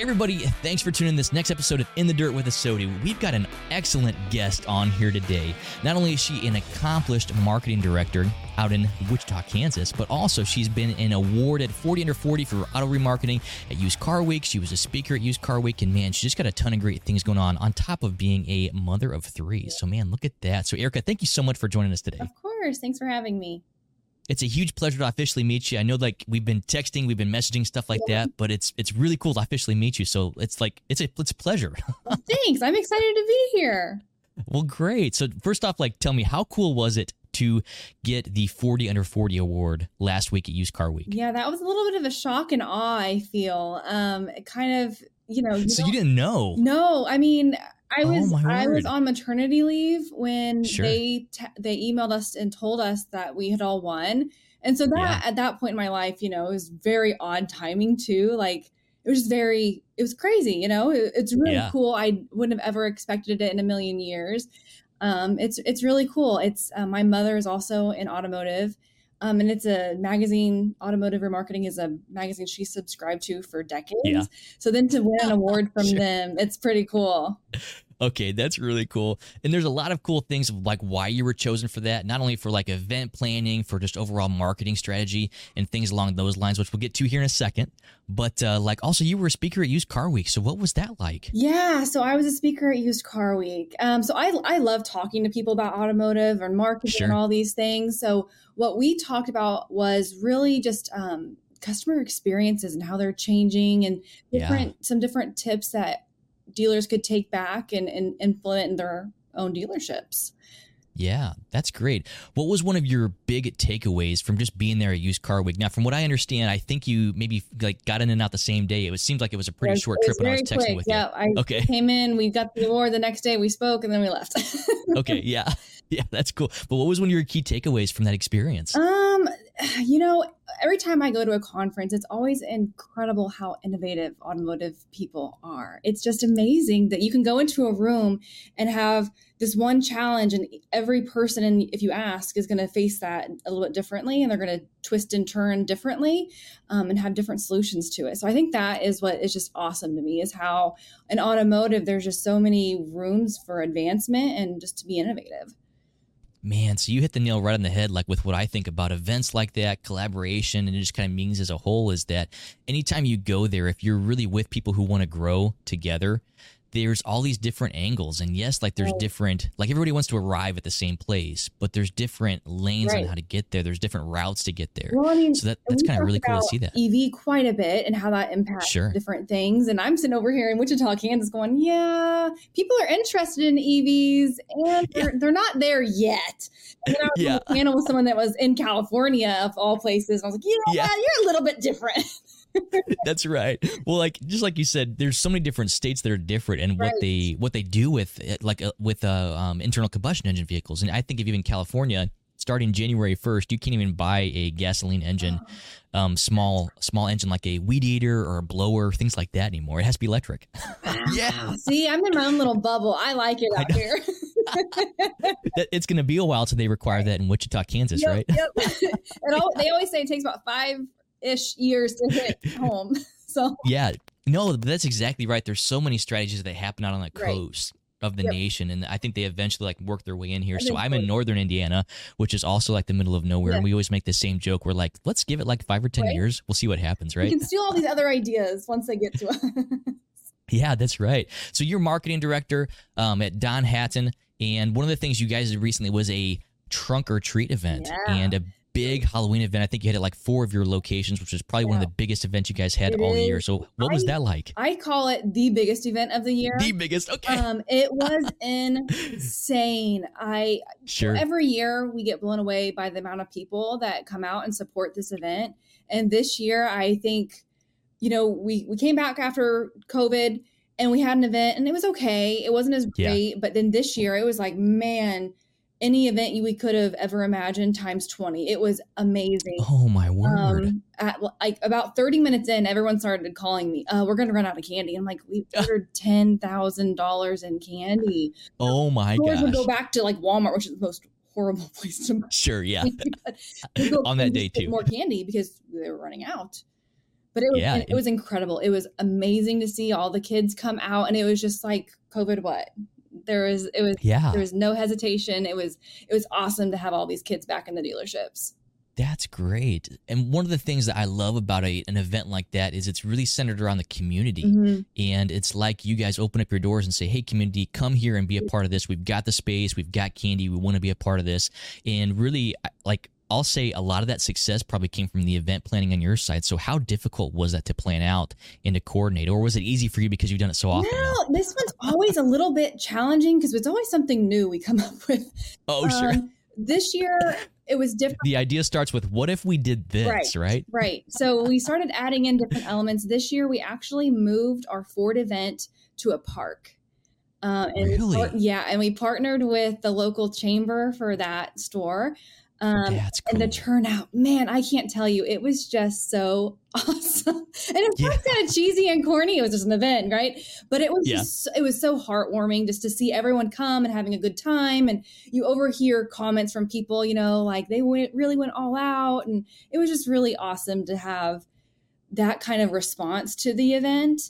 Everybody, thanks for tuning in this next episode of In the Dirt with ASOTU. We've got an excellent guest on here today. Not only is she an accomplished marketing director out in Wichita, Kansas, but also she's been an awarded 40 under 40 for auto remarketing at Used Car Week. She was a speaker at Used Car Week, and man, she just got a ton of great things going on, on top of being a mother of three. So, man, look at that. So, Erika, thank you so much for joining us today. Of course. Thanks for having me. It's a huge pleasure to officially meet you. I know like we've been texting, we've been messaging stuff like Yeah. that, but it's it's really cool to officially meet you. So it's like it's a it's a pleasure. Thanks. I'm excited to be here. well, great. So first off, like tell me how cool was it to get the 40 under 40 award last week at Used Car Week? Yeah, that was a little bit of a shock and awe, I feel. Um, it kind of, you know, so you didn't know. No, I mean, I Oh, was my I was on maternity leave when Sure. they t- they emailed us and told us that we had all won. And so that Yeah. at that point in my life, you know, it was very odd timing too. Like it was just very it was crazy, you know. It- it's really Yeah. cool. I wouldn't have ever expected it in a million years. Um, it's it's really cool. It's uh, my mother is also in automotive. Um, and it's a magazine. Automotive Remarketing is a magazine she subscribed to for decades. Yeah. So then to win an award from Sure. them, it's pretty cool. Okay, that's really cool. And there's a lot of cool things of like why you were chosen for that, not only for like event planning, for just overall marketing strategy and things along those lines, which we'll get to here in a second. But uh, like also you were a speaker at Used Car Week. So what was that like? Yeah, so I was a speaker at Used Car Week. Um, so I I love talking to people about automotive and marketing Sure. and all these things. So what we talked about was really just um, customer experiences and how they're changing and Yeah. different some different tips that dealers could take back and, and implement in their own dealerships. Yeah, that's great. What was one of your big takeaways from just being there at Used Car Week? Now, from what I understand, I think you maybe like got in and out the same day. It was seemed like it was a pretty short trip when I was texting quick. with yeah, I. Okay. came in, we got the award the next day, we spoke, and then we left. Okay. Yeah. Yeah, that's cool. But what was one of your key takeaways from that experience? Um, you know, every time I go to a conference, it's always incredible how innovative automotive people are. It's just amazing that you can go into a room and have this one challenge, and every person, and if you ask, is going to face that a little bit differently, and they're going to twist and turn differently, um, and have different solutions to it. So I think that is what is just awesome to me is how in automotive there's just so many rooms for advancement and just to be innovative. Man, so you hit the nail right on the head. Like with what I think about events like that, collaboration, and it just kind of means as a whole is that anytime you go there, if you're really with people who want to grow together, there's all these different angles. And yes, like there's Right. different, like everybody wants to arrive at the same place, but there's different lanes on how to get there. There's different routes to get there. Well, I mean, So that, that's kind of really cool to see that. EV quite a bit and how that impacts Sure. different things. And I'm sitting over here in Wichita, Kansas, going, "Yeah, people are interested in EVs, and they're, they're not there yet." And then I was Yeah. on a panel with someone that was in California, of all places, and I was like, "Yeah, Yeah. you're a little bit different." That's right. Well, like just like you said, there's so many different states that are different, and what they what they do with uh, like uh, with uh, um, internal combustion engine vehicles. And I think if even California, starting January first, you can't even buy a gasoline engine, um, small small engine like a weed eater or a blower, things like that anymore. It has to be electric. yeah, See, I'm in my own little bubble. I like it out here. It's going to be a while till they require that in Wichita, Kansas, Yep, right? Yep. and al- they always say it takes about five ish years to hit home. So Yeah, no, that's exactly right. There's so many strategies that happen out on the Right. coast of the Yep. nation, and I think they eventually like work their way in here. So I'm in northern Indiana, which is also like the middle of nowhere, and we always make the same joke. We're like, let's give it like five or ten Right. years. We'll see what happens, you right? can steal all these other ideas once they get to us. Yeah, that's right. So you're marketing director um, at Don Hattan, and one of the things you guys did recently was a trunk or treat event Yeah. and a big Halloween event. I think you had it like four of your locations, which is probably one of the biggest events you guys had It all is. year. So what was that like? I call it the biggest event of the year. The biggest. Okay, Um, it was insane. I sure. every year we get blown away by the amount of people that come out and support this event. And this year, I think, you know, we we came back after COVID and we had an event and it was okay. It wasn't as Yeah. great, but then this year it was like, man, any event you we could have ever imagined times twenty. It was amazing. Oh my word. Um, at like about 30 minutes in, everyone started calling me, uh, we're going to run out of candy. I'm like, we ordered $10,000 in candy. oh my Stores would go back to like Walmart, which is the most horrible place to buy. Sure, yeah. On that day, too. More candy because they were running out. but it was yeah, it was incredible. It was amazing to see all the kids come out, and it was just like COVID. What there was, it was yeah. There was no hesitation. It was it was awesome to have all these kids back in the dealerships. That's great. And one of the things that I love about a, an event like that is it's really centered around the community. Mm-hmm. And it's like you guys open up your doors and say, hey, community, come here and be a part of this. We've got the space, we've got candy, we want to be a part of this. And really, like, I'll say a lot of that success probably came from the event planning on your side. So, how difficult was that to plan out and to coordinate, or was it easy for you because you've done it so often? No, now? this one's always a little bit challenging because it's always something new we come up with. Oh, um, sure. This year, it was different. The idea starts with what if we did this, right? Right. right. So we started adding in different elements. This year, we actually moved our Ford event to a park. Uh, and really? Yeah, and we partnered with the local chamber for that store. Um, That's cool. And the turnout, man, I can't tell you. It was just so awesome. And it was yeah. kind of cheesy and corny. It was just an event, right? But it was yeah. just, it was so heartwarming just to see everyone come and having a good time. And you overhear comments from people, you know, like they went really went all out, and it was just really awesome to have that kind of response to the event.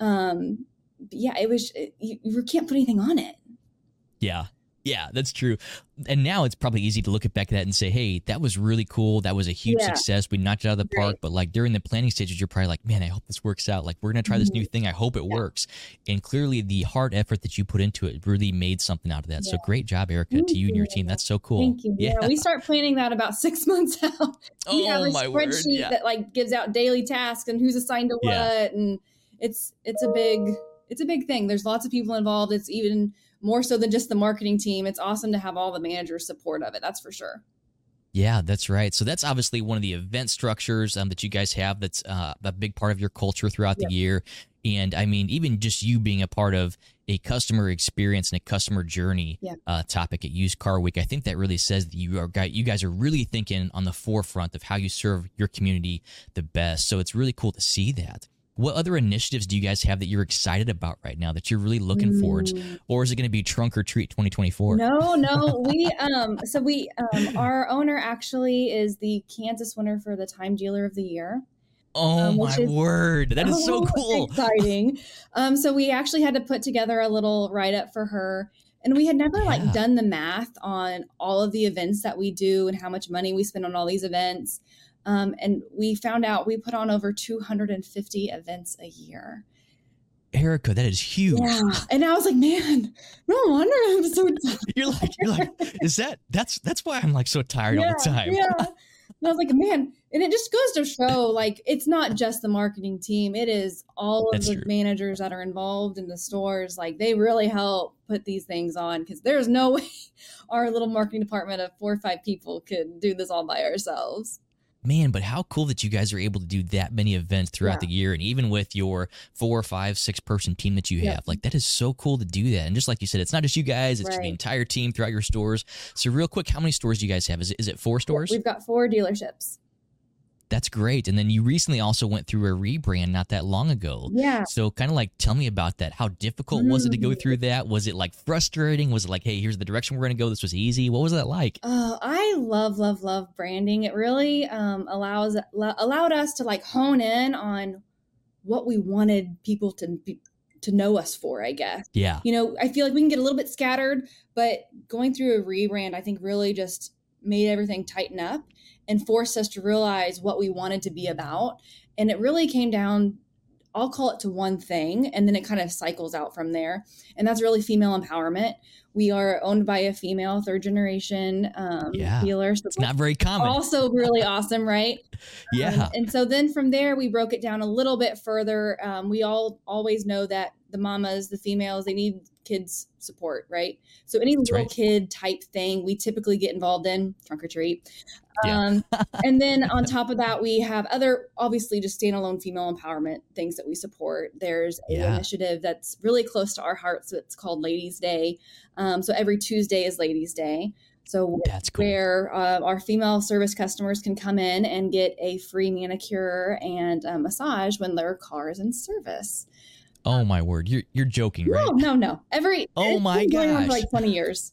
Um, yeah, it was. It, you, you can't put anything on it. Yeah, yeah, that's true. And now it's probably easy to look at back at that and say, hey, that was really cool. That was a huge yeah. success. We knocked it out of the park. Right. But like during the planning stages, you're probably like, man, I hope this works out. Like we're going to try this mm-hmm. new thing. I hope it yeah. works. And clearly the hard effort that you put into it really made something out of that. Yeah. So great job, Erika, Thank to you and your team. That's so cool. Thank you. Yeah. we start planning that about six months out. we oh, have a my spreadsheet word. that like gives out daily tasks and who's assigned to what. And it's, it's a big, it's a big thing. There's lots of people involved. It's even more so than just the marketing team. It's awesome to have all the managers support of it. That's for sure. Yeah, that's right. So that's obviously one of the event structures um, that you guys have. That's uh, a big part of your culture throughout the year. And I mean, even just you being a part of a customer experience and a customer journey uh, topic at Used Car Week, I think that really says that you are you guys are really thinking on the forefront of how you serve your community the best. So it's really cool to see that. What other initiatives do you guys have that you're excited about right now that you're really looking mm. forward to? Or is it going to be trunk or treat 2024? No, no. We, um, so we, um, our owner actually is the Kansas winner for the Time Dealer of the Year. Oh um, my is, word. That is so cool. Exciting. um, so we actually had to put together a little write up for her. And we had never yeah. like done the math on all of the events that we do and how much money we spend on all these events. Um, and we found out we put on over 250 events a year. Erika, that is huge. Yeah. And I was like, man, no wonder I'm so tired. You're like, you're like, is that that's that's why I'm like so tired yeah, all the time. Yeah. And I was like, man, and it just goes to show like it's not just the marketing team, it is all of that's the true. managers that are involved in the stores. Like they really help put these things on because there's no way our little marketing department of four or five people could do this all by ourselves man, but how cool that you guys are able to do that many events throughout yeah. the year. And even with your four, five, six person team that you have, yeah. like that is so cool to do that. And just like you said, it's not just you guys, it's right. the entire team throughout your stores. So, real quick, how many stores do you guys have? Is it, is it four stores? We've got four dealerships. That's great. And then you recently also went through a rebrand not that long ago. Yeah. So kind of like tell me about that. How difficult mm. was it to go mm. through that? Was it like frustrating? Was it like, hey, here's the direction we're going to go. This was easy. What was that like? Oh, I love, love, love branding. It really um, allows allowed us to like hone in on what we wanted people to be, to know us for, I guess. Yeah. You know, I feel like we can get a little bit scattered, but going through a rebrand, I think really just made everything tighten up and forced us to realize what we wanted to be about. And it really came down, I'll call it to one thing, and then it kind of cycles out from there. And that's really female empowerment. We are owned by a female third generation um, yeah. dealer. So it's not very common. Also, really awesome, right? Yeah. Um, and so then from there, we broke it down a little bit further. Um, we all always know that the mamas, the females, they need kids support, right? So any That's little right. kid type thing we typically get involved in, trunk or treat. Yeah. Um, and then on top of that, we have other obviously just standalone female empowerment things that we support. There's an yeah. initiative that's really close to our hearts. It's called Ladies Day. Um, so every Tuesday is Ladies Day. So that's cool. where uh, our female service customers can come in and get a free manicure and massage when their car is in service. Oh my word, you're you're joking, right? No, no, no. Every oh my gosh, like twenty years.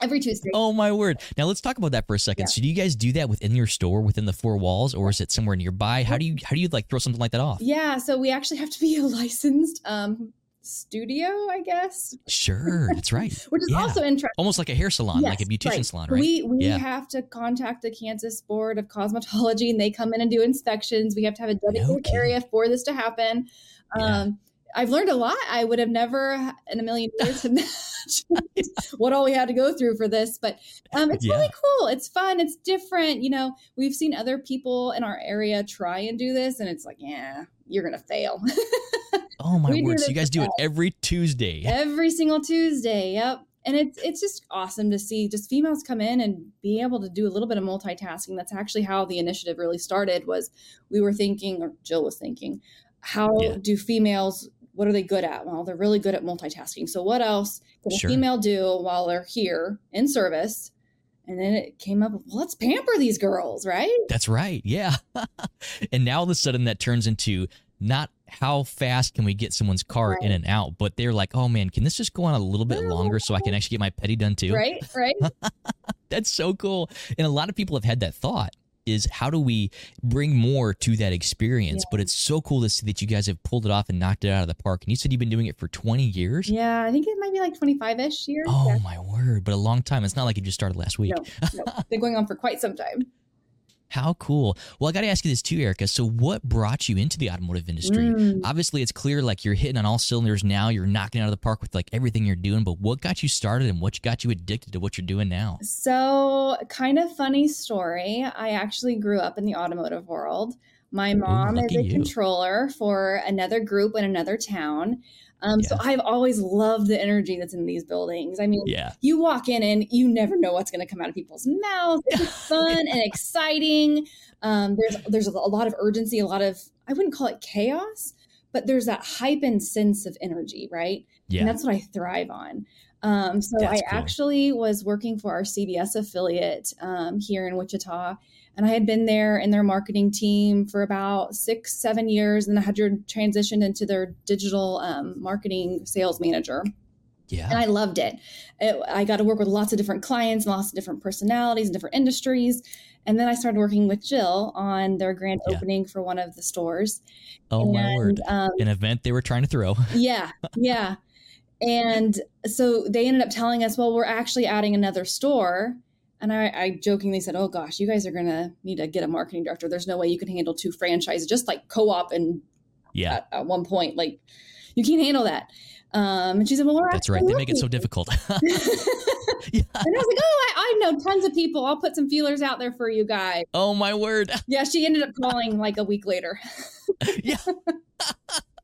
Every Tuesday. Oh my word! Now let's talk about that for a second. Yeah. So do you guys do that within your store, within the four walls, or is it somewhere nearby? How do you how do you like throw something like that off? Yeah, so we actually have to be a licensed um, studio, I guess, Sure, that's right. which is Yeah. also interesting. Almost like a hair salon, like a Yes, beautician right. salon, right? We we Yeah. have to contact the Kansas Board of Cosmetology, and they come in and do inspections. We have to have a dedicated kidding. area for this to happen. Yeah. Um, I've learned a lot. I would have never in a million years imagined what all we had to go through for this, but um, it's really cool. It's fun. It's different. You know, we've seen other people in our area try and do this, and it's like, yeah, you're gonna fail. oh my word! So you guys do it every Tuesday. every single Tuesday. Yep. And it's it's just awesome to see just females come in and be able to do a little bit of multitasking. That's actually how the initiative really started was we were thinking or Jill was thinking, how Yeah. do females what are they good at? Well, they're really good at multitasking. So what else can Sure. a female do while they're here in service? And then it came up, well, let's pamper these girls, right? That's right. Yeah. and now all of a sudden that turns into not how fast can we get someone's car in and out, but they're like, oh man, can this just go on a little bit longer so I can actually get my petty done too? Right, right. That's so cool. And a lot of people have had that thought is how do we bring more to that experience? Yeah. But it's so cool to see that you guys have pulled it off and knocked it out of the park. And you said you've been doing it for 20 years? yeah, I think it might be like 25 ish years. Oh Yeah. my word. But a long time. It's not like you just started last week. No, no, been going on for quite some time. How cool. Well, I got to ask you this too, Erika. So, what brought you into the automotive industry? Mm. Obviously, it's clear like you're hitting on all cylinders now. You're knocking out of the park with like everything you're doing. But what got you started and what got you addicted to what you're doing now? So, kind of funny story. I actually grew up in the automotive world. My mom is a you. controller for another group in another town. Um, So, I've always loved the energy that's in these buildings. I mean, Yeah. you walk in and you never know what's going to come out of people's mouths. It's fun and exciting. Um, there's there's a lot of urgency, a lot of I wouldn't call it chaos, but there's that heightened sense of energy, right? And Yeah. that's what I thrive on. Um, so That's I cool. actually was working for our CBS affiliate um, here in Wichita, and I had been there in their marketing team for about six, seven years, and I had to transition into their digital um, marketing sales manager Yeah, and I loved it. it. I got to work with lots of different clients, lots of different personalities and different industries. And then I started working with Jill on their grand Yeah. opening for one of the stores. Oh, my word. Um, An event they were trying to throw. yeah, yeah. And so they ended up telling us, well, we're actually adding another store. And I, I jokingly said, oh gosh, you guys are going to need to get a marketing director. There's no way you can handle two franchises, just like co op and Yeah. at, at one point. Like, you can't handle that. Um, and she said, well, we're That's right. They make it so difficult. yeah. And I was like, oh, I, I know tons of people. I'll put some feelers out there for you guys. Oh, my word. Yeah, she ended up calling like a week later. yeah.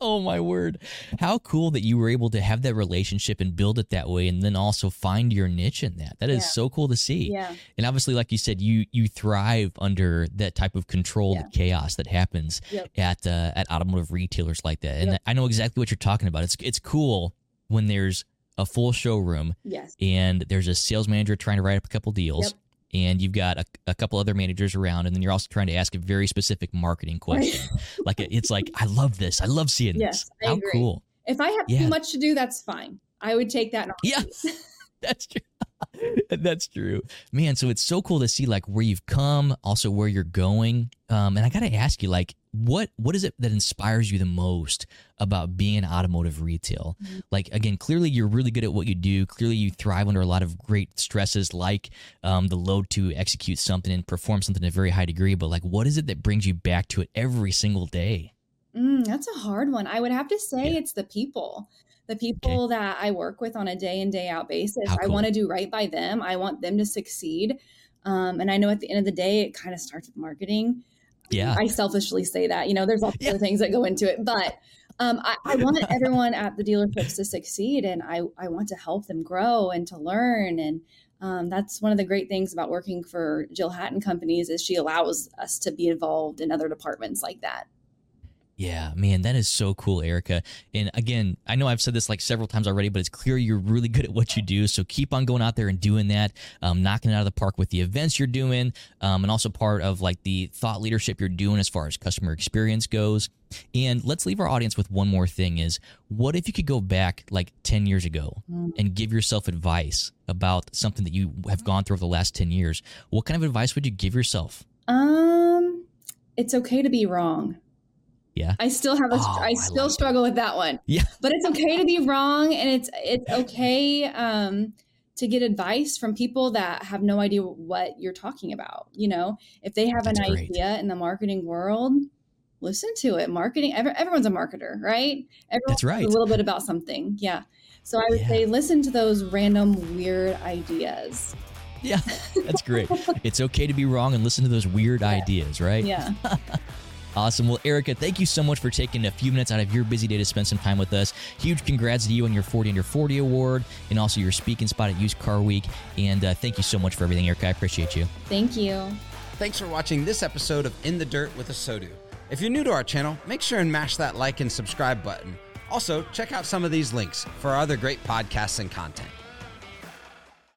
oh my word. How cool that you were able to have that relationship and build it that way and then also find your niche in that. That is Yeah. so cool to see. Yeah. And obviously like you said you you thrive under that type of controlled Yeah. chaos that happens Yep. at uh, at automotive retailers like that. And Yep. I know exactly what you're talking about. It's it's cool when there's a full showroom Yes. and there's a sales manager trying to write up a couple deals Yep. And you've got a, a couple other managers around and then you're also trying to ask a very specific marketing question like it's like i love this i love seeing Yes, this I how agree. cool If I have Yeah. too much to do, that's fine. I would take that. Yeah. that's true that's true man so it's so cool to see like where you've come also where you're going um, and i gotta ask you like what what is it that inspires you the most about being in automotive retail Mhm. like again clearly you're really good at what you do clearly you thrive under a lot of great stresses like um, the load to execute something and perform something to a very high degree but like what is it that brings you back to it every single day Mm, that's a hard one. I would have to say Yeah. it's the people. The people that I work with on a day in, day out basis. How I want to do right by them. I want them to succeed. Um, and I know at the end of the day, it kind of starts with marketing. Yeah I selfishly say that. You know, there's lots Yeah. of things that go into it, but um, I, I want everyone at the dealerships to succeed, and I I want to help them grow and to learn. And um, that's one of the great things about working for Jill Hattan Companies is she allows us to be involved in other departments like that. Yeah, man, that is so cool, Erika. And again, I know I've said this like several times already, but it's clear you're really good at what you do. So keep on going out there and doing that, um, knocking it out of the park with the events you're doing, um, and also part of like the thought leadership you're doing as far as customer experience goes. And let's leave our audience with one more thing: is what if you could go back like ten years ago mm. and give yourself advice about something that you have gone through over the last ten years? What kind of advice would you give yourself? Um, it's okay to be wrong. Yeah. I still have a oh, I still I struggle with that one. Yeah. But it's okay to be wrong and it's it's okay um to get advice from people that have no idea what you're talking about, you know. If they have That's an great. idea in the marketing world, listen to it. Marketing every, everyone's a marketer, right? Everyone That's right. a little bit about something. Yeah. So I would yeah. say listen to those random weird ideas. Yeah, that's great. it's okay to be wrong and listen to those weird yeah. ideas, right? Yeah. Awesome. Well, Erika, thank you so much for taking a few minutes out of your busy day to spend some time with us. Huge congrats to you on your 40 under 40 award and also your speaking spot at Used Car Week. And uh, thank you so much for everything, Erika. I appreciate you. Thank you. Thanks for watching this episode of In the Dirt with ASOTU. If you're new to our channel, make sure and mash that like and subscribe button. Also, check out some of these links for our other great podcasts and content.